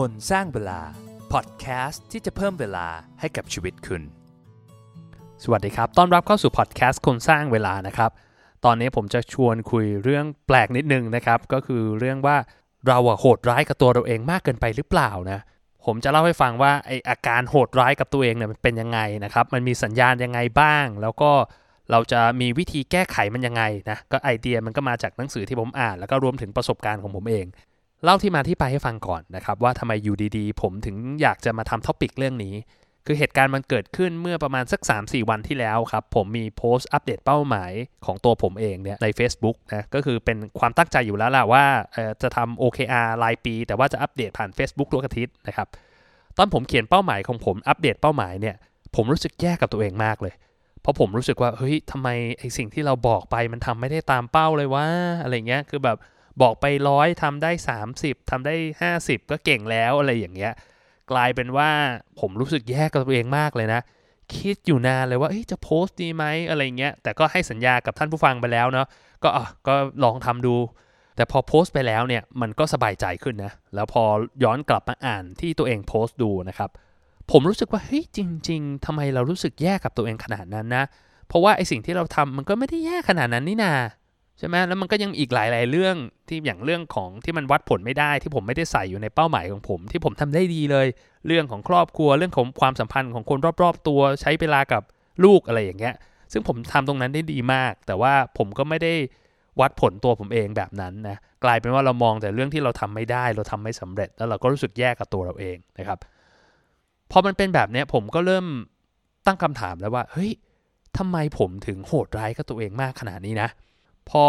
คนสร้างเวลา พอดแคสต์ที่จะเพิ่มเวลาให้กับชีวิตคุณ สวัสดีครับ ต้อนรับเข้าสู่พอดแคสต์คนสร้างเวลานะครับ ตอนนี้ผมจะชวนคุยเรื่องแปลกนิดนึงนะครับ ก็คือเรื่องว่าเราอะโหดร้ายกับตัวเราเองมากเกินไปหรือเปล่านะ ผมจะเล่าให้ฟังว่าไออาการโหดร้ายกับตัวเองเนี่ยมันเป็นยังไงนะครับ มันมีสัญญาณยังไงบ้าง แล้วก็เราจะมีวิธีแก้ไขมันยังไงนะ ก็ไอเดียมันก็มาจากหนังสือที่ผมอ่าน แล้วก็รวมถึงประสบการณ์ของผมเอง เล่าที่มาที่ไปให้ฟังก่อนนะครับ ว่าทำไมอยู่ดีๆ ผมถึงอยากจะมาทำท็อปิกเรื่องนี้ คือเหตุการณ์มันเกิดขึ้นเมื่อประมาณสัก 3-4 วันที่แล้วครับ ผมมีโพสต์อัปเดตเป้าหมายของตัวผมเองเนี่ยใน Facebook นะก็คือเป็นความตั้งใจอยู่แล้วล่ะว่าจะทำ OKR รายปี แต่ว่าจะอัปเดตผ่าน Facebook ทุกอาทิตย์นะครับตอนผมเขียนเป้าหมายของผมอัปเดตเป้าหมายเนี่ยผมรู้สึกแย่กับตัวเองมากเลยเพราะผมรู้สึกว่าเฮ้ยทำไมไอสิ่งที่เราบอกไปมันทำไม่ได้ตามเป้าเลยว่าอะไรเงี้ยคือแบบ บอกไปร้อยทำได้ 30ทำได้ 50 ก็เก่งแล้วอะไรอย่างเงี้ยกลายเป็นว่าผมรู้สึกแย่กับตัวเองมากเลยนะ คิดอยู่นานเลยว่าจะโพสต์ดีไหมอะไรเงี้ยแต่ก็ให้สัญญากับท่านผู้ฟังไปแล้วเนาะก็อะก็ลองทำดู แต่พอโพสต์ไปแล้วเนี่ยมันก็สบายใจขึ้นนะ แล้วพอย้อนกลับมาอ่านที่ตัวเองโพสต์ดูนะครับผมรู้สึกว่าเฮ้ยจริง ๆทำไมเรารู้สึกแย่กับตัวเองขนาดนั้นนะ เพราะว่าไอสิ่งที่เราทำมันก็ไม่ได้แย่ขนาดนั้นนี่นา ใช่ไหมแล้วมันก็ยังมีอีกหลาย ๆ เรื่องที่อย่างเรื่องของที่มันวัดผลไม่ได้ที่ผมไม่ได้ใส่อยู่ในเป้าหมายของผม ที่ผมทำได้ดีเลย เรื่องของครอบครัวเรื่องของความสัมพันธ์ของคนรอบ ๆ ตัวใช้เวลากับลูกอะไรอย่างเงี้ย ซึ่งผมทำตรงนั้นได้ดีมาก แต่ว่าผมก็ไม่ได้วัดผลตัวผมเองแบบนั้นนะกลายเป็นว่าเรามองแต่เรื่องที่เราทำไม่ได้ เราทำไม่สำเร็จ แล้วเราก็รู้สึกแย่กับตัวเราเองนะครับพอมันเป็นแบบเนี้ยผมก็เริ่มตั้งคำถามแล้วว่าเฮ้ยทำไมผมถึงโหดร้ายกับตัวเองมากขนาดนี้นะ พอ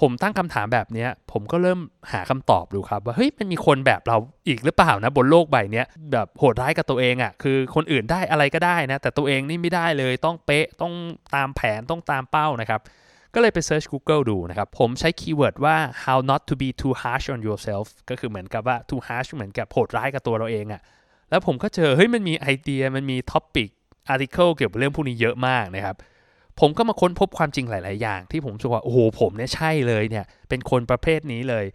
ผมตั้งคำถามแบบเนี้ย ผมก็เริ่มหาคำตอบดูครับ ว่าเฮ้ยมันมีคนแบบเราอีกหรือเปล่านะ บนโลกใบเนี้ยแบบโหดร้ายกับตัวเองอะ่ะคือคนอื่นได้อะไรก็ได้นะ แต่ตัวเองนี่ไม่ได้เลยต้องเป๊ะต้องตามแผนต้องตามเป้านะครับ ก็เลยไป search Google ดูนะครับ ผมใช้คีย์เวิร์ดว่า how not to be too harsh on yourself ก็คือเหมือนกับว่า too harsh เหมือนกับโหดร้ายกับตัวเราเองอะ่ะแล้วผมก็เจอเฮ้ยมันมีไอเดียมันมี topic article เกี่ยวกับเรื่องพวกนี้เยอะมากนะครับ ผมก็มาค้นพบความจริงหลาย ๆ อย่าง ที่ผมรู้สึกว่าโอ้โหผมเนี่ยใช่เลยเนี่ยเป็นคนประเภทนี้เลย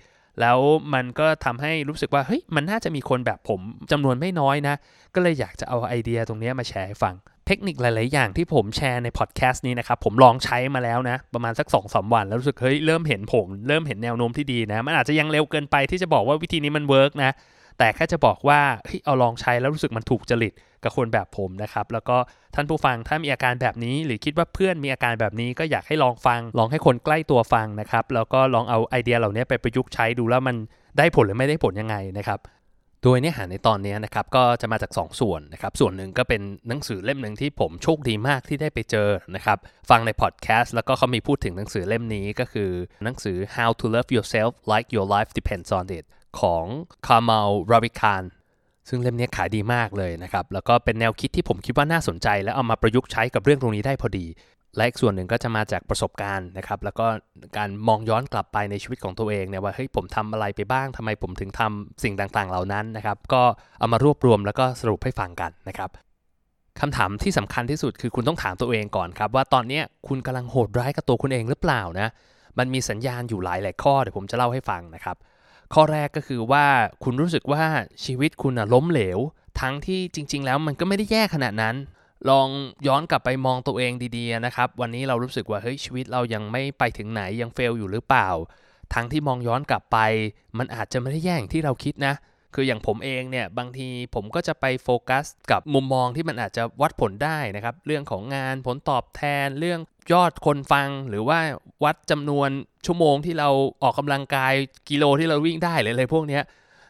แล้วมันก็ทำให้รู้สึกว่าเฮ้ยมันน่าจะมีคนแบบผมจำนวนไม่น้อยนะ ก็เลยอยากจะเอาไอเดียตรงนี้มาแชร์ให้ฟังเทคนิคหลาย ๆ อย่างที่ผมแชร์ในพอดแคสต์นี้นะครับผมลองใช้มาแล้วนะ ประมาณสัก2อสวัน แล้วรู้สึกเฮ้ยเริ่มเห็นผลเริ่มเห็นแนวโน้มที่ดีนะ มันอาจจะยังเร็วเกินไปที่จะบอกว่าวิธีนี้มัน work นะ แต่แค่จะบอกว่าเฮ้ยเอาลองใช้แล้วรู้สึกมันถูกจริตกับคนแบบผมนะครับ แล้วก็ท่านผู้ฟังถ้ามีอาการแบบนี้ หรือคิดว่าเพื่อนมีอาการแบบนี้ก็อยากให้ลองฟัง ลองให้คนใกล้ตัวฟังนะครับ แล้วก็ลองเอาไอเดียเหล่านี้ไปประยุกต์ใช้ดูแล้วมันได้ผลหรือไม่ได้ผลยังไงนะครับโดยเนื้อหาในตอนนี้นะครับก็จะมาจาก 2 ส่วนนะครับส่วนหนึ่งก็เป็นหนังสือเล่มหนึ่งที่ผมโชคดีมากที่ได้ไปเจอนะครับฟังในพอดแคสต์แล้วก็เขามีพูดถึงหนังสือเล่มนี้ก็คือหนังสือ How to Love Yourself Like Your Life Depends on It ของ Kamal Ravikant ซึ่งเล่มนี้ขายดีมากเลยนะครับ แล้วก็เป็นแนวคิดที่ผมคิดว่าน่าสนใจ และเอามาประยุกต์ใช้กับเรื่องตรงนี้ได้พอดี และอีกส่วนหนึ่งก็จะมาจากประสบการณ์นะครับ แล้วก็การมองย้อนกลับไปในชีวิตของตัวเองเนี่ยว่าเฮ้ยผมทำอะไรไปบ้างทำไมผมถึงทำสิ่งต่างๆ เหล่านั้นนะครับ ก็เอามารวบรวมแล้วก็สรุปให้ฟังกันนะครับคำถามที่สำคัญที่สุดคือคุณต้องถามตัวเองก่อนครับว่าตอนนี้คุณกำลังโหดร้ายกับตัวคุณเองหรือเปล่านะ มันมีสัญญาณอยู่หลายหลายข้อเดี๋ยวผมจะเล่าให้ฟังนะครับ ข้อแรกก็คือว่าคุณรู้สึกว่าชีวิตคุณล้มเหลว ทั้งที่จริง ๆ แล้วมันก็ไม่ได้แย่ขนาดนั้น ลองย้อนกลับไปมองตัวเองดีๆนะครับ วันนี้เรารู้สึกว่าเฮ้ยชีวิตเรายังไม่ไปถึงไหนยังเฟลอยู่หรือเปล่า ทั้งที่มองย้อนกลับไป มันอาจจะไม่ได้แย่อย่างที่เราคิดนะ คืออย่างผมเองเนี่ยบางทีผมก็จะไปโฟกัส กับมุมมองที่มันอาจจะวัดผลได้นะครับ เรื่องของงานผลตอบแทนเรื่อง ยอดคนฟังหรือว่าวัดจำนวนชั่วโมงที่เราออกกำลังกายกิโลที่เราวิ่งได้หรืออะไรพวกเนี้ย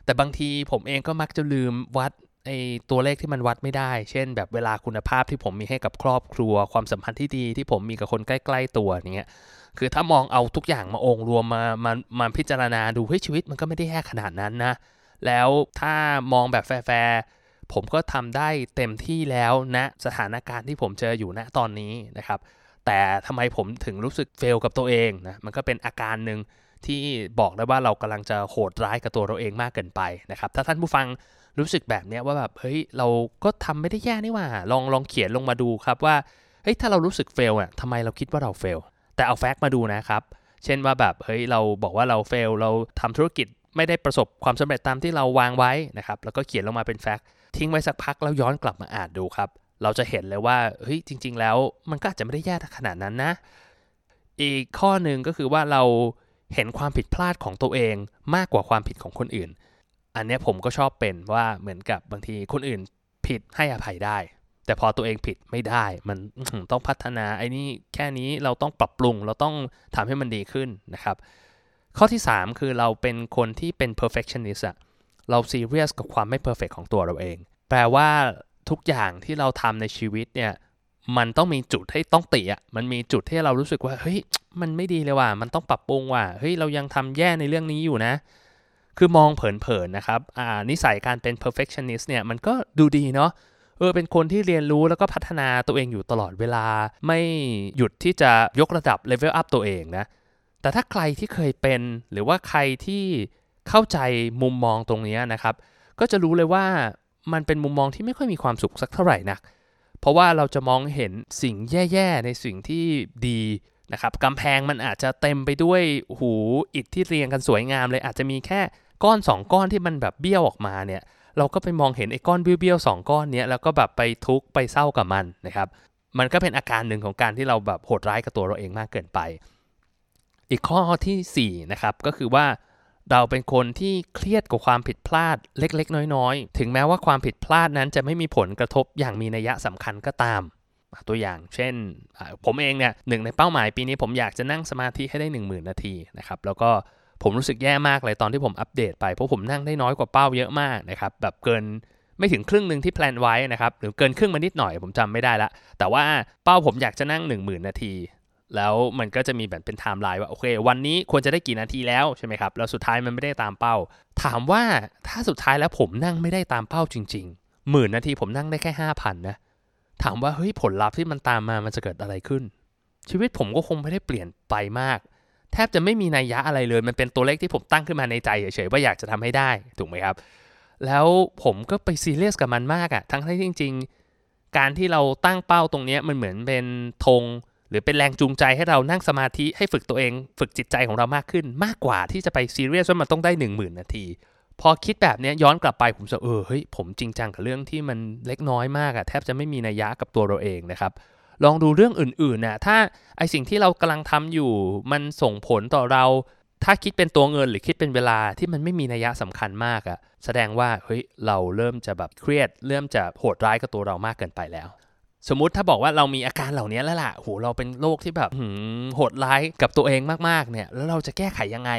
แต่บางทีผมเองก็มักจะลืมวัดไอตัวเลขที่มันวัดไม่ได้ เช่น แบบเวลาคุณภาพที่ผมมีให้กับครอบครัว ความสัมพันธ์ที่ดีที่ผมมีกับคนใกล้ ๆ ตัวเงี้ยคือถ้ามองเอาทุกอย่างมาองค์รวมมามามาพิจารณาดูเฮ้ยชีวิตมันก็ไม่ได้แย่ขนาดนั้นนะ แล้วถ้ามองแบบแฟร์ผมก็ทำได้เต็มที่แล้วณนะสถานการณ์ที่ผมเจออยู่ณตอนนี้นะครับ แต่ทำไมผมถึงรู้สึกเฟลกับตัวเองนะมันก็เป็นอาการหนึ่งที่บอกได้ว่าเรากำลังจะโหดร้ายกับตัวเราเองมากเกินไปนะครับ ถ้าท่านผู้ฟังรู้สึกแบบนี้ว่าแบบเฮ้ยเราก็ทำไม่ได้แย่นี่ว่า ลองลองเขียนลงมาดูครับว่าเฮ้ยถ้าเรารู้สึกเฟลอะทำไมเราคิดว่าเราเฟลแต่เอาแฟกต์มาดูนะครับ เช่นว่าแบบเฮ้ยเราบอกว่าเราเฟลเราทำธุรกิจไม่ได้ประสบความสำเร็จตามที่เราวางไว้นะครับแล้วก็เขียนลงมาเป็นแฟกต์ทิ้งไว้สักพักแล้วย้อนกลับมาอ่านดูครับ เราจะเห็นเลยว่าเฮ้ยจริง ๆ แล้วมันก็อาจจะไม่ได้แย่ขนาดนั้นนะ อีกข้อหนึ่งก็คือว่าเราเห็นความผิดพลาดของตัวเองมากกว่าความผิดของคนอื่น อันเนี้ยผมก็ชอบเป็นว่าเหมือนกับบางทีคนอื่นผิดให้อภัยได้ แต่พอตัวเองผิดไม่ได้ มันต้องพัฒนาไอ้นี่แค่นี้เราต้องปรับปรุง เราต้องทำให้มันดีขึ้นนะครับ ข้อที่ 3 คือเราเป็นคนที่เป็น perfectionist อะเราซีเรียสกับความไม่ perfect ของตัวเราเอง แปลว่า ทุกอย่างที่เราทำในชีวิตเนี่ยมันต้องมีจุดให้ต้องติอะ มันมีจุดที่เรารู้สึกว่า เฮ้ย มันไม่ดีเลยว่ะ มันต้องปรับปรุงว่ะ เฮ้ย เรายังทำแย่ในเรื่องนี้อยู่นะ คือมองเผินๆนะครับ อ่า นิสัยการเป็น perfectionist เนี่ย มันก็ดูดีเนาะ เออ เป็นคนที่เรียนรู้แล้วก็พัฒนาตัวเองอยู่ตลอดเวลา ไม่หยุดที่จะยกระดับ level up ตัวเองนะ แต่ถ้าใครที่เคยเป็น หรือว่าใครที่เข้าใจมุมมองตรงนี้นะครับ ก็จะรู้เลยว่า มันเป็นมุมมองที่ไม่ค่อยมีความสุขสักเท่าไหร่นัก เพราะว่าเราจะมองเห็นสิ่งแย่ๆในสิ่งที่ดีนะครับกำแพงมันอาจจะเต็มไปด้วยหูอิฐที่เรียงกันสวยงามเลยอาจจะมีแค่ก้อน 2 ก้อนที่มันแบบเบี้ยวออกมาเนี่ย เราก็ไปมองเห็นไอ้ก้อนเบี้ยวๆสองก้อนเนี้ยแล้วก็แบบไปทุกข์ไปเศร้ากับมันนะครับ มันก็เป็นอาการหนึ่งของการที่เราแบบโหดร้ายกับตัวเราเองมากเกินไป อีกข้อที่4นะครับก็คือว่า เราเป็นคนที่เครียดกับความผิดพลาดเล็กๆ น้อยๆ ถึงแม้ว่าความผิดพลาดนั้นจะไม่มีผลกระทบอย่างมีนัยสำคัญก็ตามตัวอย่างเช่น ผมเองเนี่ยหนึ่งในเป้าหมายปีนี้ผมอยากจะนั่งสมาธิให้ได้ 1 0,000 นาทีนะครับแล้วก็ผมรู้สึกแย่มากเลยตอนที่ผมอัปเดตไป เพราะผมนั่งได้น้อยกว่าเป้าเยอะมากนะครับแบบเกินไม่ถึงครึ่งหนึ่งที่ plan ไว้นะครับหรือเกินครึ่งมานิดหน่อยผมจำไม่ได้ละแต่ว่าเป้าผมอยากจะนั่ง 10,000 นาที แล้วมันก็จะมีแบบเป็นไทม์ไลน์ว่าโอเค วันนี้ควรจะได้กี่นาทีแล้วใช่ไหมครับ แล้วสุดท้ายมันไม่ได้ตามเป้า ถามว่าถ้าสุดท้ายแล้วผมนั่งไม่ได้ตามเป้าจริงๆหมื่นนาทีผมนั่งได้แค่ห้าพันนะถามว่าเฮ้ยผลลัพธ์ที่มันตามมามันจะเกิดอะไรขึ้น ชีวิตผมก็คงไม่ได้เปลี่ยนไปมาก แทบจะไม่มีนัยยะอะไรเลย มันเป็นตัวเลขที่ผมตั้งขึ้นมาในใจเฉยๆว่าอยากจะทำให้ได้ถูกไหมครับ แล้วผมก็ไปซีเรียสกับมันมากอะทั้งที่จริง ๆ การที่เราตั้งเป้าตรงนี้มันเหมือนเป็นธง หรือเป็นแรงจูงใจให้เรานั่งสมาธิให้ฝึกตัวเอง ฝึกจิตใจของเรามากขึ้น มากกว่าที่จะไปซีเรียสว่ามันต้องได้ 1 0,000 นาที พอคิดแบบนี้ย้อนกลับไปผมจะเออเฮ้ยผมจริงจังกับเรื่องที่มันเล็กน้อยมากอะแทบจะไม่มีนัยยะกับตัวเราเองนะครับลองดูเรื่องอื่นๆนะถ้าไอสิ่งที่เรากำลังทำอยู่ มันส่งผลต่อเรา ถ้าคิดเป็นตัวเงินหรือคิดเป็นเวลาที่มันไม่มีนัยยะสำคัญมากอะแสดงว่าเฮ้ยเราเริ่มจะแบบเครียด เริ่มจะโหดร้ายกับตัวเรามากเกินไปแล้ว สมมุติถ้าบอกว่าเรามีอาการเหล่านี้แล้วล่ะโหเราเป็นโรคที่แบบหืมโหดร้ายกับตัวเองมากๆเนี่ย แล้วเราจะแก้ไขยังไง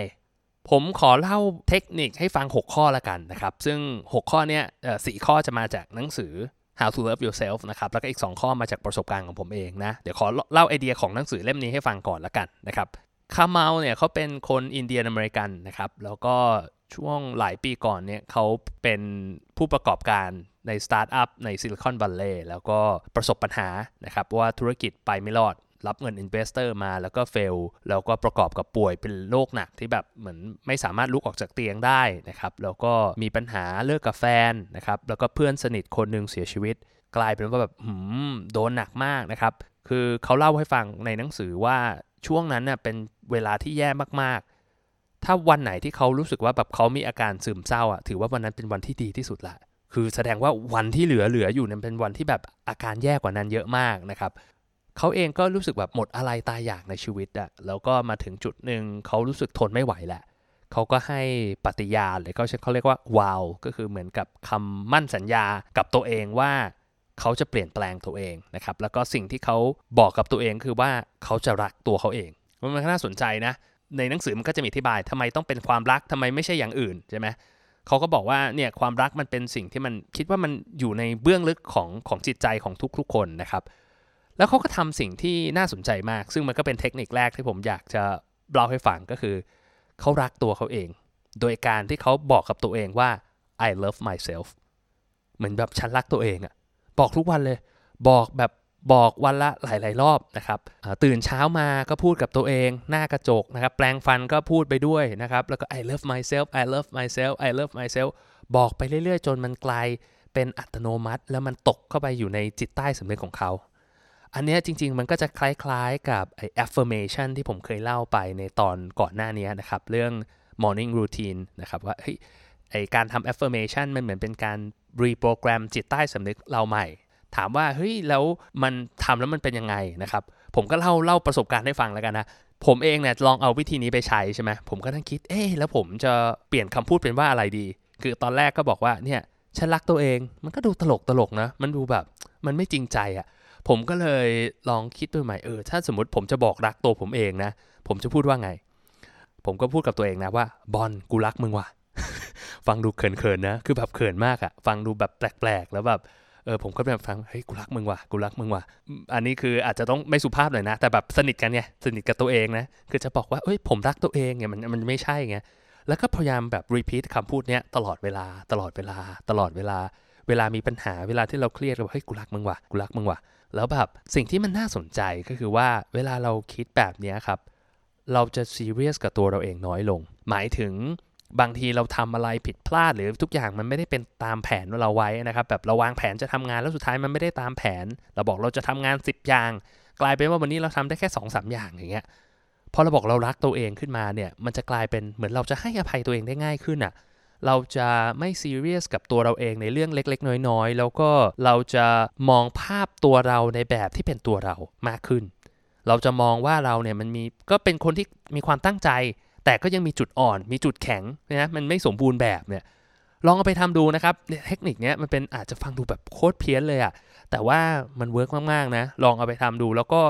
ผมขอเล่าเทคนิคให้ฟัง 6 ข้อละกันนะครับ ซึ่ง 6 ข้อเนี้ยสี่ข้อจะมาจากหนังสือ How to Love Yourself นะครับ แล้วก็อีก 2 ข้อมาจากประสบการณ์ของผมเองนะ เดี๋ยวขอเล่าไอเดียของหนังสือเล่มนี้ให้ฟังก่อนละกันนะครับ Kamal เนี่ยเขาเป็นคน Indian American นะครับ แล้วก็ช่วงหลายปีก่อนเนี่ยเขาเป็นผู้ประกอบการ ในสตาร์ทอัพใน Silicon Valley แล้วก็ประสบปัญหานะครับว่าธุรกิจไปไม่รอดรับเงิน investor มาแล้วก็ failแล้วก็ประกอบกับป่วยเป็นโรคหนักที่แบบเหมือนไม่สามารถลุกออกจากเตียงได้นะครับแล้วก็มีปัญหาเลิกกับแฟนนะครับแล้วก็เพื่อนสนิทคนหนึ่งเสียชีวิต กลายเป็นว่าแบบหืมโดนหนักมากนะครับคือเขาเล่าให้ฟังในหนังสือว่าช่วงนั้นเน่ยเป็นเวลาที่แย่มากๆ ถ้าวันไหนที่เขารู้สึกว่าแบบเขามีอาการซึมเศร้าอะถือว่าวันนั้นเป็นวันที่ดีที่สุดละ คือแสดงว่าวันที่เหลือเหลืออยู่เนี่ยเป็นวันที่แบบอาการแย่กว่านั้นเยอะมากนะครับเขาเองก็รู้สึกแบบหมดอะไรตายอยากในชีวิตอะแล้วก็มาถึงจุดหนึ่งเขารู้สึกทนไม่ไหวแหละเขาก็ให้ปฏิญาณหรือเขาเขาเรียกว่าวาวก็คือเหมือนกับคำมั่นสัญญากับตัวเองว่าเขาจะเปลี่ยนแปลงตัวเองนะครับ แล้วก็สิ่งที่เขาบอกกับตัวเองคือว่าเขาจะรักตัวเขาเอง มันน่าสนใจนะ ในหนังสือมันก็จะมีอธิบายทำไมต้องเป็นความรักทำไมไม่ใช่อย่างอื่นใช่ไหม เขาก็บอกว่าเนี่ยความรักมันเป็นสิ่งที่มันคิดว่ามันอยู่ในเบื้องลึกของของจิตใจของทุกๆคนนะครับ แล้วเขาก็ทำสิ่งที่น่าสนใจมาก ซึ่งมันก็เป็นเทคนิคแรกที่ผมอยากจะเล่าให้ฟังก็คือ เขารักตัวเขาเอง โดยการที่เขาบอกกับตัวเองว่า I love myself เหมือนแบบฉันรักตัวเองอะบอกทุกวันเลย บอกแบบ บอกวันละหลาย ๆ รอบนะครับตื่นเช้ามาก็พูดกับตัวเองหน้ากระจกนะครับแปลงฟันก็พูดไปด้วยนะครับแล้วก็ I love myself I love myself I love myself บอกไปเรื่อย ๆ จนมันกลายเป็นอัตโนมัติ แล้วมันตกเข้าไปอยู่ในจิตใต้สำนึกของเขา อันนี้จริง ๆ มันก็จะคล้าย ๆ กับไอ้ affirmation ที่ผมเคยเล่าไปในตอนก่อนหน้านี้นะครับเรื่อง morning routine นะครับว่าเฮ้การทำ affirmation มันเหมือนเป็นการ reprogram จิตใต้สำนึกเราใหม่ ถามว่าเฮ้ยแล้วมันทำแล้วมันเป็นยังไงนะครับ ผมก็เล่าเล่าประสบการณ์ให้ฟังแล้วกันนะผมเองเนี่ยลองเอาวิธีนี้ไปใช้ใช่ไหมผมก็นั่งคิดเอ๊แล้วผมจะเปลี่ยนคำพูดเป็นว่าอะไรดี คือตอนแรกก็บอกว่าเนี่ยฉันรักตัวเองมันก็ดูตลกตลกนะ มันดูแบบมันไม่จริงใจอะ่ะผมก็เลยลองคิดดูใหม่เออถ้าสมมติผมจะบอกรักตัวผมเองนะ ผมจะพูดว่าไง ผมก็พูดกับตัวเองนะว่าบอลกูรักมึงว่ะฟังดูเขินๆนะ คือแบบเขินมากอะฟังดูแบบแปลกๆ แล้วแบบ เออผมก็แบบฟังเฮ้ยกูรักมึงว่ะกูรักมึงว่ะอันนี้คืออาจจะต้องไม่สุภาพหน่อยนะ แต่แบบสนิทกันไงสนิทกับตัวเองนะคือจะบอกว่าเอ้ยผมรักตัวเองเนี่ยมันมันไม่ใช่ไงแล้วก็พยายามแบบรีพีทคำพูดเนี้ยตลอดเวลาตลอดเวลา ตลอดเวลา เวลามีปัญหาเวลาที่เราเครียดเราเฮ้ยกูรักมึงว่ะกูรักมึงว่ะแล้วแบบสิ่งที่มันน่าสนใจก็คือว่าเวลาเราคิดแบบนี้ครับ เราจะซีเรียสกับตัวเราเองน้อยลง หมายถึง บางทีเราทำอะไรผิดพลาดหรือทุกอย่างมันไม่ได้เป็นตามแผนว่เราไว้นะครับ แบบเราวางแผนจะทำงานแล้วสุดท้ายมันไม่ได้ตามแผน เราบอกเราจะทำงาน 10 อย่าง กลายเป็นว่าวันนี้เราทำได้แค่2อสอย่างอย่างเงี้ยพอเราบอกเรารักตัวเองขึ้นมาเนี่ยมันจะกลายเป็นเหมือนเราจะให้อภัยตัวเองได้ง่ายขึ้นอะ่ะเราจะไม่ซีเรียสกับตัวเราเองในเรื่องเล็ก ๆ น้อยๆ แล้วก็เราจะมองภาพตัวเราในแบบที่เป็นตัวเรามากขึ้น เราจะมองว่าเราเนี่ยมันมีก็เป็นคนที่มีความตั้งใจ แต่ก็ยังมีจุดอ่อนมีจุดแข็งนะมันไม่สมบูรณ์แบบเนี่ยลองเอาไปทำดูนะครับเทคนิคนี้มันเป็นอาจจะฟังดูแบบโคตรเพี้ยนเลยอะแต่ว่ามัน work มากๆนะลองเอาไปทำดู แล้วก็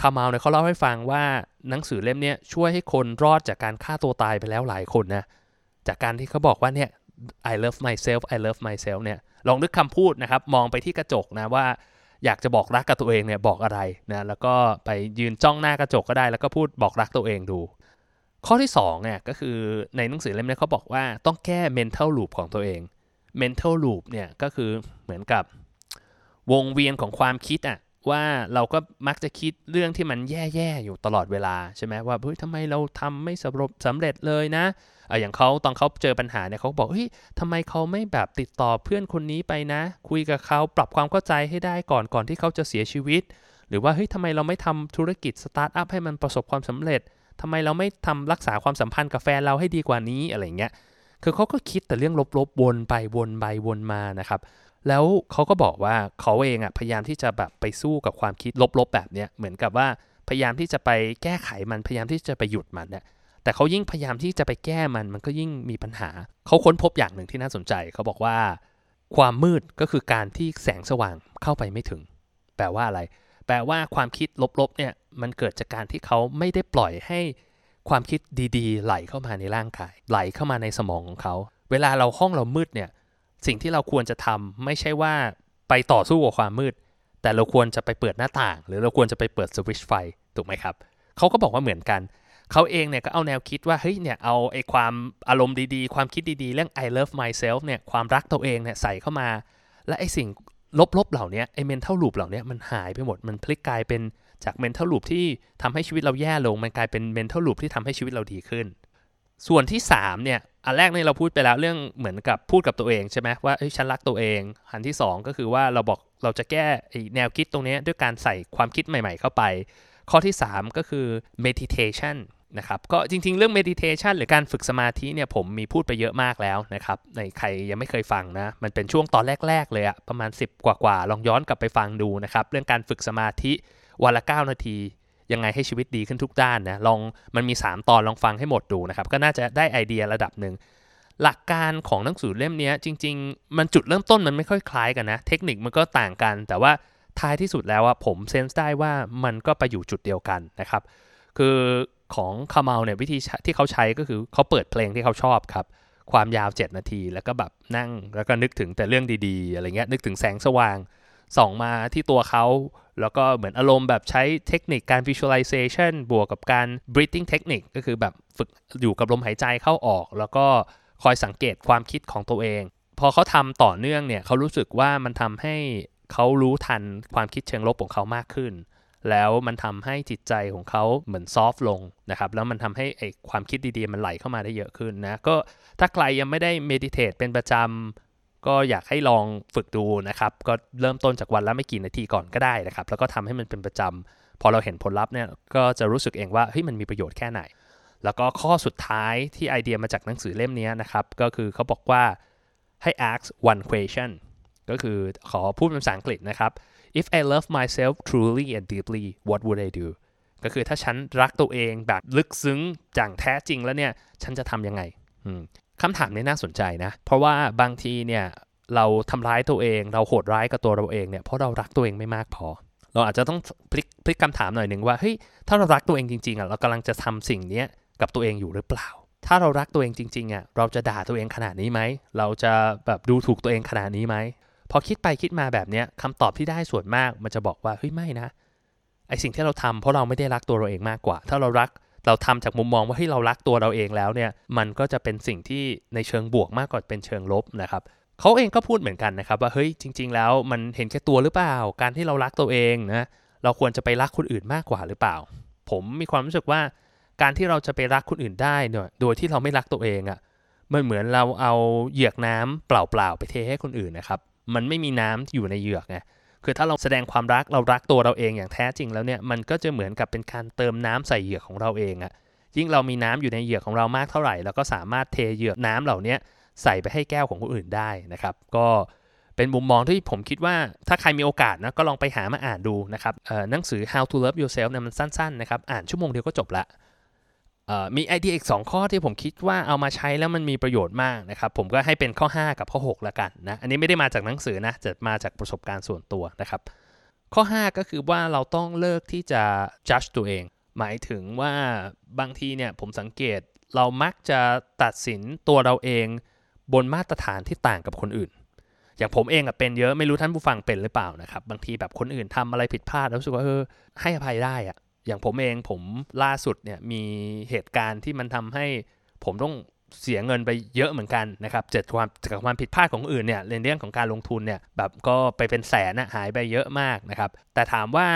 Kamal เนี่ยเขาเล่าให้ฟังว่าหนังสือเล่มนี้ช่วยให้คนรอดจากการฆ่าตัวตายไปแล้วหลายคนนะจากการที่เขาบอกว่าเนี่ย I love myself I love myself เนี่ยลองนึกคำพูดนะครับ มองไปที่กระจกนะว่าอยากจะบอกรักกับตัวเองเนี่ยบอกอะไรนะแล้วก็ไปยืนจ้องหน้ากระจกก็ได้ แล้วก็พูดบอกรักตัวเองดู ข้อที่2เนี่ยก็คือในหนังสือเล่มนี้เขาบอกว่าต้องแก้ mental loop ของตัวเอง mental loop เนี่ยก็คือเหมือนกับวงเวียนของความคิดอะว่าเราก็มักจะคิดเรื่องที่มันแย่ๆอยู่ตลอดเวลาใช่ไหมว่าเฮ้ยทำไมเราทำไม่สำเร็จเลยนะอะอย่างเขาตอนเขาเจอปัญหาเนี่ยเขาบอกเฮ้ยทำไมเขาไม่แบบติดต่อเพื่อนคนนี้ไปนะ คุยกับเขาปรับความเข้าใจให้ได้ก่อนก่อนที่เขาจะเสียชีวิต หรือว่าเฮ้ยทำไมเราไม่ทำธุรกิจสตาร์ทอัพให้มันประสบความสำเร็จ ทำไมเราไม่ทำรักษาความสัมพันธ์กับแฟนเราให้ดีกว่านี้อะไรเงี้ยคือเขาก็คิดแต่เรื่องลบๆวนไปวนไปวนมานะครับ แล้วเขาก็บอกว่าเขาเองอะพยายามที่จะแบบไปสู้กับความคิดลบๆแบบเนี้ยเหมือนกับว่าพยายามที่จะไปแก้ไขมันพยายามที่จะไปหยุดมันเนี่ยแต่เขายิ่งพยายามที่จะไปแก้มันมันก็ยิ่งมีปัญหา เขาค้นพบอย่างหนึ่งที่น่าสนใจ เขาบอกว่า ความมืดก็คือการที่แสงสว่างเข้าไปไม่ถึง แปลว่าอะไร แปลว่าความคิดลบๆเนี่ย มันเกิดจากการที่เขาไม่ได้ปล่อยให้ความคิดดีๆ ไหลเข้ามาในร่างกาย ไหลเข้ามาในสมองของเขา เวลาเราห้องเรามืดเนี่ย สิ่งที่เราควรจะทำไม่ใช่ว่าไปต่อสู้กับความมืด แต่เราควรจะไปเปิดหน้าต่าง หรือเราควรจะไปเปิดสวิตช์ไฟถูกไหมครับเขาก็บอกว่าเหมือนกันเขาเองเนี่ยก็เอาแนวคิดว่าเฮ้ยเนี่ยเอาไอ้ความอารมณ์ดีๆ ความคิดดีๆ เรื่อง I love myself เนี่ยความรักตัวเองเนี่ยใส่เข้ามา และไอ้สิ่ง ลบๆเหล่านี้ไอ้ mental loop เหล่านี้มันหายไปหมดมันพลิกกลายเป็นจาก mental loop ที่ทำให้ชีวิตเราแย่ลง มันกลายเป็น mental loop ที่ทำให้ชีวิตเราดีขึ้น ส่วนที่3เนี่ยอันแรกเนี่ยเราพูดไปแล้วเรื่องเหมือนกับพูดกับตัวเองใช่ไหมว่าเอ้ฉันรักตัวเองอันที่ 2 ก็คือว่าเราบอกเราจะแก้แนวคิดตรงนี้ด้วยการใส่ความคิดใหม่ ๆ เข้าไป ข้อที่ 3 ก็คือ meditation นะครับก็จริงๆ เรื่อง meditation หรือการฝึกสมาธิเนี่ยผมมีพูดไปเยอะมากแล้วนะครับในใครยังไม่เคยฟังนะมันเป็นช่วงตอนแรก ๆ เลยอะประมาณ 10 กว่าๆลองย้อนกลับไปฟังดูนะครับเรื่องการฝึกสมาธิวันละ 9 นาทียังไงให้ชีวิตดีขึ้นทุกด้านนะลองมันมี 3 ตอนลองฟังให้หมดดูนะครับก็น่าจะได้ไอเดียระดับหนึ่งหลักการของหนังสือเล่มนี้จริง ๆ มันจุดเริ่มต้นมันไม่ค่อยคล้ายกันนะ เทคนิคมันก็ต่างกัน แต่ว่าท้ายที่สุดแล้วอะผมเซนส์ได้ว่ามันก็ไปอยู่จุดเดียวกันนะครับคือ ของคาเมาเนี่ยวิธีที่เขาใช้ก็คือเขาเปิดเพลงที่เขาชอบครับ ความยาว 7 นาที แล้วก็แบบนั่งแล้วก็นึกถึงแต่เรื่องดีๆ อะไรเงี้ยนึกถึงแสงสว่างส่องมาที่ตัวเขา แล้วก็เหมือนอารมณ์แบบใช้เทคนิคการ visualization บวกกับการ breathing technique ก็คือแบบฝึกอยู่กับลมหายใจเข้าออก แล้วก็คอยสังเกตความคิดของตัวเอง พอเขาทำต่อเนื่องเนี่ยเขารู้สึกว่ามันทำให้เขารู้ทันความคิดเชิงลบของเขามากขึ้น แล้วมันทำให้จิตใจของเขาเหมือนซอฟลงนะครับแล้วมันทำให้ไอความคิดดีๆ มันไหลเข้ามาได้เยอะขึ้นนะก็ถ้าใครยังไม่ได้เมดิเทตเป็นประจำก็อยากให้ลองฝึกดูนะครับ ก็เริ่มต้นจากวันละไม่กี่นาทีก่อนก็ได้นะครับ แล้วก็ทำให้มันเป็นประจำพอเราเห็นผลลัพธ์เนี่ยก็จะรู้สึกเองว่าเฮ้ยมันมีประโยชน์แค่ไหน แล้วก็ข้อสุดท้ายที่ไอเดียมาจากหนังสือเล่มนี้นะครับ ก็คือเขาบอกว่าให้ ask one question ก็คือขอพูดเป็นภาษาอังกฤษนะครับ if I love myself truly and deeply what would I do ก็คือถ้าฉันรักตัวเองแบบลึกซึ้งอย่างแท้จริงแล้วเนี่ย ฉันจะทำยังไงคำถามนี้น่าสนใจนะ เพราะว่าบางทีเนี่ยเราทำร้ายตัวเอง เราโหดร้ายกับตัวเราเองเนี่ยเพราะเรารักตัวเองไม่มากพอ เราอาจจะต้องพลิกพลิกคำถามหน่อยหนึ่งว่าเฮ้ยถ้าเรารักตัวเองจริงๆอะเรากำลังจะทำสิ่งนี้กับตัวเองอยู่หรือเปล่า ถ้าเรารักตัวเองจริงๆอะเราจะด่าตัวเองขนาดนี้ไหม เราจะแบบดูถูกตัวเองขนาดนี้ไหม พอคิดไปคิดมาแบบเนี้ยคำตอบที่ได้ส่วนมากมันจะบอกว่าเฮ้ยไม่นะไอสิ่งที่เราทำเพราะเราไม่ได้รักตัวเราเองมากกว่า ถ้าเรารักเราทำจากมุมมองว่าเฮ้ยเรารักตัวเราเองแล้วเนี่ยมันก็จะเป็นสิ่งที่ในเชิงบวกมากกว่าเป็นเชิงลบนะครับเขาเองก็พูดเหมือนกันนะครับว่าเฮ้ยจริง ๆ แล้วมันเห็นแค่ตัวหรือเปล่า การที่เรารักตัวเองนะเราควรจะไปรักคนอื่นมากกว่าหรือเปล่า ผมมีความรู้สึกว่าการที่เราจะไปรักคนอื่นได้เนี่ยโดยที่เราไม่รักตัวเองอะ่ะมันเหมือนเราเอาเหยือกน้ำเปล่าๆไปเทให้คนอื่นนะครับ มันไม่มีน้ำอยู่ในเหยือกไงคือถ้าเราแสดงความรักเรารักตัวเราเองอย่างแท้จริงแล้วเนี่ยมันก็จะเหมือนกับเป็นการเติมน้ำใส่เหยือกของเราเองอะ่ะยิ่งเรามีน้ำอยู่ในเหยือกของเรามากเท่าไหร่เราก็สามารถเทเหยือกน้ำเหล่านี้ใส่ไปให้แก้วของคนอื่นได้นะครับ ก็เป็นมุมมองที่ผมคิดว่าถ้าใครมีโอกาสนะก็ลองไปหามาอ่านดูนะครับหนังสือ How to Love Yourself เนี่ยมันสั้นๆนะครับอ่านชั่วโมงเดียวก็จบละ มีไอเดียอีก 2 ข้อที่ผมคิดว่าเอามาใช้แล้วมันมีประโยชน์มากนะครับ ผมก็ให้เป็นข้อ 5 กับข้อ 6 ละกันนะอันนี้ไม่ได้มาจากหนังสือนะจะมาจากประสบการณ์ส่วนตัวนะครับ ข้อ 5 ก็คือว่าเราต้องเลิกที่จะ judge ตัวเอง หมายถึงว่าบางทีเนี่ยผมสังเกตเรามักจะตัดสินตัวเราเองบนมาตรฐานที่ต่างกับคนอื่น อย่างผมเองอะเป็นเยอะไม่รู้ท่านผู้ฟังเป็นหรือเปล่านะครับ บางทีแบบคนอื่นทำอะไรผิดพลาดแล้วรู้สึกว่าเออให้อภัยได้อะ อย่างผมเองผมล่าสุดเนี่ยมีเหตุการณ์ที่มันทำให้ผมต้องเสียเงินไปเยอะเหมือนกันนะครับเจ็ดความจากความผิดพลาดของอื่นเนี่ยในเรื่องของการลงทุนเนี่ยแบบก็ไปเป็นแสนนะหายไปเยอะมากนะครับ แต่ถามว่า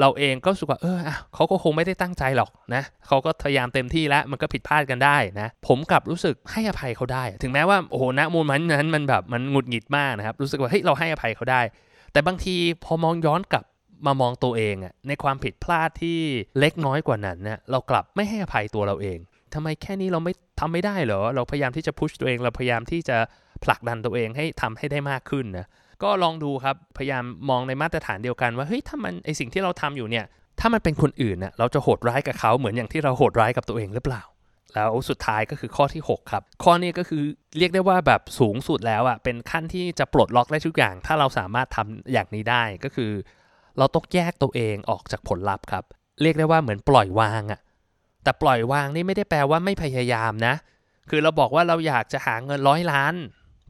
เราเองก็รู้สึกว่าเออเขาก็คงไม่ได้ตั้งใจหรอกนะเขาก็พยายามเต็มที่แล้วมันก็ผิดพลาดกันได้นะ ผมกลับรู้สึกให้อภัยเขาได้ ถึงแม้ว่าโอ้โหณมูลมันนั้นมันแบบมันหงุดหงิดมากนะครับ รู้สึกว่าเฮ้ยเราให้อภัยเขาได้ แต่บางทีพอมองย้อนกลับ มามองตัวเองอะในความผิดพลาดที่เล็กน้อยกว่านั้นเนี่ยเรากลับไม่ให้อภัยตัวเราเองทำไมแค่นี้เราไม่ทำไม่ได้เหรอ เราพยายามที่จะพุชตัวเอง เราพยายามที่จะผลักดันตัวเองให้ทำให้ได้มากขึ้นนะก็ลองดูครับพยายามมองในมาตรฐานเดียวกันว่าเฮ้ยถ้ามันไอสิ่งที่เราทำอยู่เนี่ยถ้ามันเป็นคนอื่นเน่ยเราจะโหดร้ายกับเขาเหมือนอย่างที่เราโหดร้ายกับตัวเองหรือเปล่า แล้วสุดท้ายก็คือข้อที่ 6 ครับ ข้อนี้ก็คือเรียกได้ว่าแบบสูงสุดแล้วอะ่ะเป็นขั้นที่จะปลดล็อกได้ทุกอย่าง ถ้าเราสามารถทำอย่างนี้ได้ก็คือ เราต้องแยกตัวเองออกจากผลลัพธ์ครับ เรียกได้ว่าเหมือนปล่อยวางอะแต่ปล่อยวางนี่ไม่ได้แปลว่าไม่พยายามนะ คือเราบอกว่าเราอยากจะหาเงินร้อยล้าน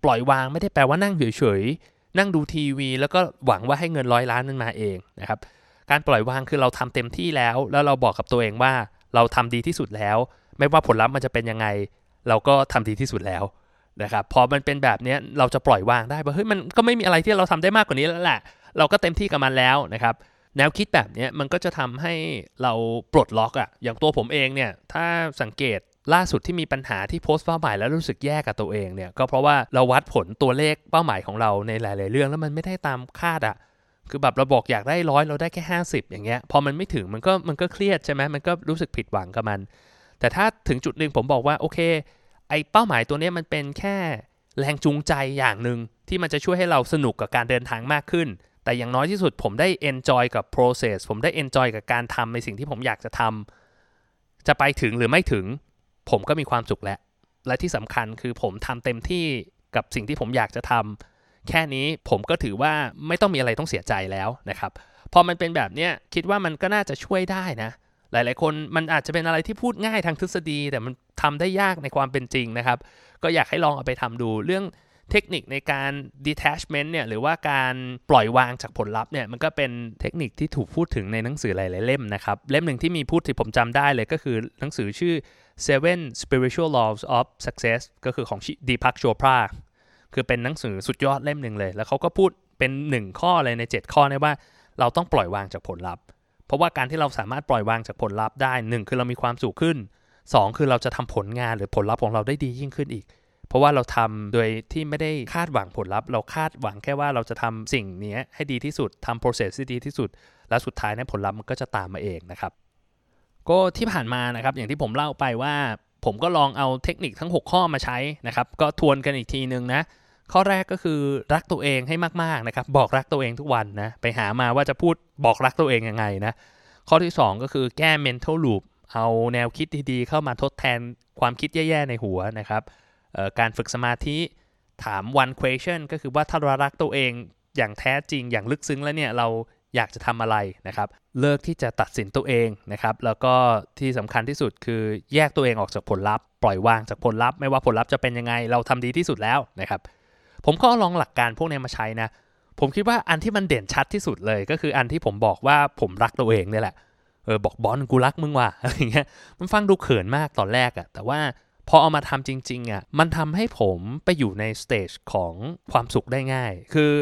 ปล่อยวางไม่ได้แปลว่านั่งเฉยๆนั่งดูทีวี แล้วก็หวังว่าให้เงินร้อยล้านนั้นมาเองนะครับการปล่อยวางคือเราทำเต็มที่แล้ว แล้วเราบอกกับตัวเองว่าเราทำดีที่สุดแล้ว ไม่ว่าผลลัพธ์มันจะเป็นยังไง เราก็ทำดีที่สุดแล้วนะครับพอมันเป็นแบบนี้เราจะปล่อยวางได้ว่าเฮ้ยมันก็ไม่มีอะไรที่เราทำได้มากกว่านี้แล้วแหละ เราก็เต็มที่กับมันแล้วนะครับแนวคิดแบบนี้มันก็จะทำให้เราปลดล็อกอะอย่างตัวผมเองเนี่ยถ้าสังเกตล่าสุดที่มีปัญหาที่โพสต์เป้าหมายแล้วรู้สึกแย่กับตัวเองเนี่ยก็เพราะว่าเราวัดผลตัวเลขเป้าหมายของเราในหลาย ๆ เรื่องแล้วมันไม่ได้ตามคาดอะคือแบบเราบอกอยากได้ร้อยเราได้แค่ 50 อย่างเงี้ยพอมันไม่ถึงมันก็มันก็เครียดใช่ไหมมันก็รู้สึกผิดหวังกับมัน แต่ถ้าถึงจุดหนึ่งผมบอกว่าโอเคไอเป้าหมายตัวนี้มันเป็นแค่แรงจูงใจอย่างหนึ่งที่มันจะช่วยให้เราสนุกกับการเดินทางมากขึ้น แต่อย่างน้อยที่สุดผมได้ enjoy กับ process ผมได้ enjoy กับการทำในสิ่งที่ผมอยากจะทำจะไปถึงหรือไม่ถึง ผมก็มีความสุขแล้ว และที่สำคัญคือผมทำเต็มที่กับสิ่งที่ผมอยากจะทำแค่นี้ผมก็ถือว่าไม่ต้องมีอะไรต้องเสียใจแล้วนะครับพอมันเป็นแบบนี้คิดว่ามันก็น่าจะช่วยได้นะ หลาย ๆ คนมันอาจจะเป็นอะไรที่พูดง่ายทางทฤษฎี แต่มันทำได้ยากในความเป็นจริงนะครับ ก็อยากให้ลองเอาไปทำดูเรื่อง เทคนิคในการ detachment เนี่ยหรือว่าการปล่อยวางจากผลลัพธ์เนี่ยมันก็เป็นเทคนิคที่ถูกพูดถึงในหนังสือหลายๆเล่มนะครับ เล่มหนึ่งที่มีพูดที่ผมจำได้เลยก็คือหนังสือชื่อ Seven Spiritual Laws of Success ก็คือของดีพักโชพราคือเป็นหนังสือสุดยอดเล่มหนึ่งเลย แล้วเขาก็พูดเป็นหนึ่งข้อเลยใน 7 ข้อนี้ว่าเราต้องปล่อยวางจากผลลัพธ์ เพราะว่าการที่เราสามารถปล่อยวางจากผลลัพธ์ได้หนึ่งคือเรามีความสุขขึ้น 2 คือเราจะทำผลงานหรือผลลัพธ์ของเราได้ดียิ่งขึ้นอีก เพราะว่าเราทำโดยที่ไม่ได้คาดหวังผลลัพธ์ เราคาดหวังแค่ว่าเราจะทำสิ่งนี้ให้ดีที่สุดทำ process ที่ดีที่สุด แล้วสุดท้ายเนี่ยผลลัพธ์มันก็จะตามมาเองนะครับก็ที่ผ่านมานะครับอย่างที่ผมเล่าไปว่า ผมก็ลองเอาเทคนิคทั้ง 6 ข้อมาใช้นะครับ ก็ทวนกันอีกทีนึงนะข้อแรกก็คือรักตัวเองให้มากๆนะครับ บอกรักตัวเองทุกวันนะไปหามาว่าจะพูดบอกรักตัวเองยังไงนะข้อที่ 2 ก็คือแก้ mental loop เอาแนวคิดดีๆ เข้ามาทดแทนความคิดแย่ๆในหัวนะครับ การฝึกสมาธิถาม one question ก็คือว่าถ้าเรารักตัวเองอย่างแท้จริงอย่างลึกซึ้งแล้วเนี่ยเราอยากจะทำอะไรนะครับ เลิกที่จะตัดสินตัวเองนะครับ แล้วก็ที่สำคัญที่สุดคือแยกตัวเองออกจากผลลัพธ์ ปล่อยวางจากผลลัพธ์ไม่ว่าผลลัพธ์จะเป็นยังไงเราทำดีที่สุดแล้วนะครับ ผมก็ลองหลักการพวกนี้มาใช้นะ ผมคิดว่าอันที่มันเด่นชัดที่สุดเลย ก็คืออันที่ผมบอกว่าผมรักตัวเองเนี่ยแหละเออบอกบอลกูรักมึงว่ะอะไรเงี้ยมันฟังดูเขินมากตอนแรกอะแต่ว่า พอเอามาทำจริงๆอะมันทำให้ผมไปอยู่ในสเตจของความสุขได้ง่าย คือ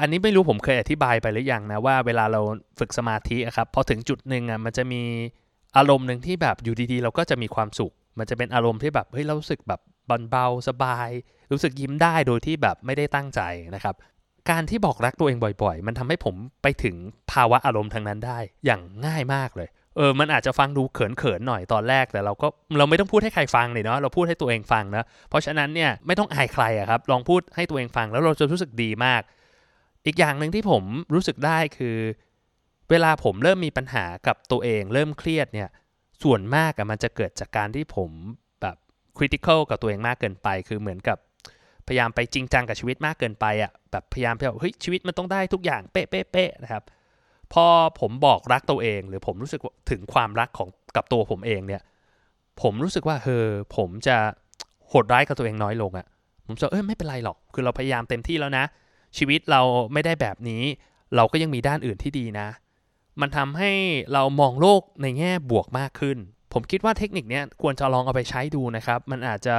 อันนี้ไม่รู้ผมเคยอธิบายไปหรือยังนะว่าเวลาเราฝึกสมาธิครับพอถึงจุดหนึ่งอะมันจะมีอารมณ์หนึ่งที่แบบอยู่ดีๆ เราก็จะมีความสุข มันจะเป็นอารมณ์ที่แบบเฮ้ยเรารู้สึกแบบเบาสบาย รู้สึกยิ้มได้โดยที่แบบไม่ได้ตั้งใจนะครับ การที่บอกรักตัวเองบ่อย ๆ มันทำให้ผมไปถึงภาวะอารมณ์ทางนั้นได้อย่างง่ายมากเลย เออมันอาจจะฟังดูเขินๆหน่อยตอนแรกแต่เราก็เราไม่ต้องพูดให้ใครฟังเลยเนาะเราพูดให้ตัวเองฟังนะเพราะฉะนั้นเนี่ยไม่ต้องอายใครอะครับลองพูดให้ตัวเองฟังแล้วเราจะรู้สึกดีมาก อีกอย่างหนึ่งที่ผมรู้สึกได้คือ เวลาผมเริ่มมีปัญหากับตัวเอง เริ่มเครียดเนี่ยส่วนมากอะมันจะเกิดจากการที่ผมแบบคริติคอลกับตัวเองมากเกินไป คือเหมือนกับพยายามไปจริงจังกับชีวิตมากเกินไปอะแบบพยายามแบบเฮ้ยชีวิตมันต้องได้ทุกอย่างเป๊ะเป๊ะเป๊ะนะครับ พอผมบอกรักตัวเอง หรือผมรู้สึกถึงความรักของกับตัวผมเองเนี่ย ผมรู้สึกว่าเฮอผมจะโหดร้ายกับตัวเองน้อยลงอะผมจะเออไม่เป็นไรหรอก คือเราพยายามเต็มที่แล้วนะ ชีวิตเราไม่ได้แบบนี้ เราก็ยังมีด้านอื่นที่ดีนะ มันทำให้เรามองโลกในแง่บวกมากขึ้น ผมคิดว่าเทคนิคนี้ควรจะลองเอาไปใช้ดูนะครับ มันอาจจะ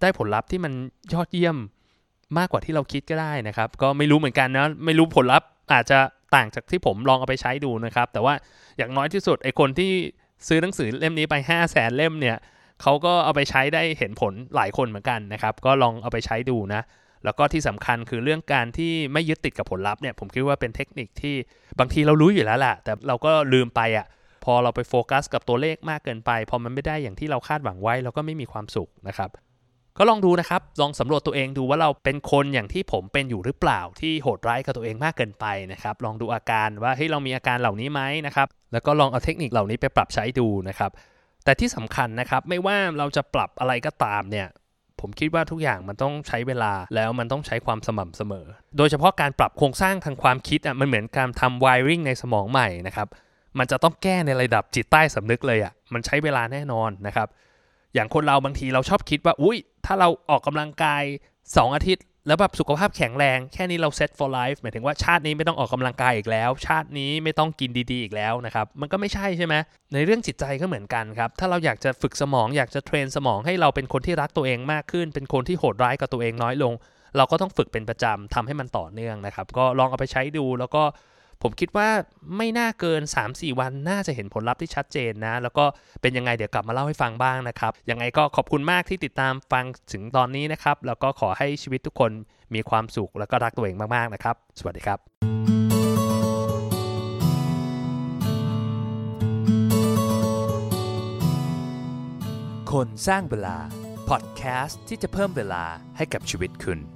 ได้ผลลัพธ์ที่มันยอดเยี่ยมมากกว่าที่เราคิดก็ได้นะครับ ก็ไม่รู้เหมือนกันนะ ไม่รู้ผลลัพธ์ อาจจะต่างจากที่ผมลองเอาไปใช้ดูนะครับ แต่ว่าอย่างน้อยที่สุดไอคนที่ซื้อหนังสือเล่มนี้ไป 5 0 0แสนเล่มเนี่ยเขาก็เอาไปใช้ได้เห็นผลหลายคนเหมือนกันนะครับ ก็ลองเอาไปใช้ดูนะ แล้วก็ที่สำคัญคือเรื่องการที่ไม่ยึดติดกับผลลัพธ์เนี่ยผมคิดว่าเป็นเทคนิคที่บางทีเรารู้อยู่แล้วแหละแต่เราก็ลืมไปอะ่ะพอเราไปโฟกัสกับตัวเลขมากเกินไป พอมันไม่ได้อย่างที่เราคาดหวังไว้ เราก็ไม่มีความสุขนะครับ ก็ลองดูนะครับ ลองสำรวจตัวเองดูว่าเราเป็นคนอย่างที่ผมเป็นอยู่หรือเปล่า ที่โหดร้ายกับตัวเองมากเกินไปนะครับ ลองดูอาการว่าเฮ้ยเรามีอาการเหล่านี้ไหมนะครับ แล้วก็ลองเอาเทคนิคเหล่านี้ไปปรับใช้ดูนะครับ แต่ที่สำคัญนะครับ ไม่ว่าเราจะปรับอะไรก็ตามเนี่ย ผมคิดว่าทุกอย่างมันต้องใช้เวลาแล้วมันต้องใช้ความสม่ำเสมอ โดยเฉพาะการปรับโครงสร้างทางความคิดอะ มันเหมือนการทำ wiring ในสมองใหม่นะครับ มันจะต้องแก้ในระดับจิตใต้สำนึกเลยอะ มันใช้เวลาแน่นอนนะครับ อย่างคนเราบางทีเราชอบคิดว่าอุ้ยถ้าเราออกกำลังกาย 2 อาทิตย์ แล้วแบบสุขภาพแข็งแรง แค่นี้เรา set for life หมายถึงว่าชาตินี้ไม่ต้องออกกำลังกายอีกแล้ว ชาตินี้ไม่ต้องกินดีๆอีกแล้วนะครับมันก็ไม่ใช่ใช่ไหมในเรื่องจิตใจก็เหมือนกันครับ ถ้าเราอยากจะฝึกสมองอยากจะเทรนสมองให้เราเป็นคนที่รักตัวเองมากขึ้น เป็นคนที่โหดร้ายกับตัวเองน้อยลง เราก็ต้องฝึกเป็นประจำทำให้มันต่อเนื่องนะครับ ก็ลองเอาไปใช้ดูแล้วก็ ผมคิดว่าไม่น่าเกิน 3-4 วันน่าจะเห็นผลลัพธ์ที่ชัดเจนนะ แล้วก็เป็นยังไงเดี๋ยวกลับมาเล่าให้ฟังบ้างนะครับ ยังไงก็ขอบคุณมากที่ติดตามฟังถึงตอนนี้นะครับ แล้วก็ขอให้ชีวิตทุกคนมีความสุขแล้วก็รักตัวเองมากๆนะครับ สวัสดีครับคนสร้างเวลา พอดแคสต์ที่จะเพิ่มเวลาให้กับชีวิตคุณ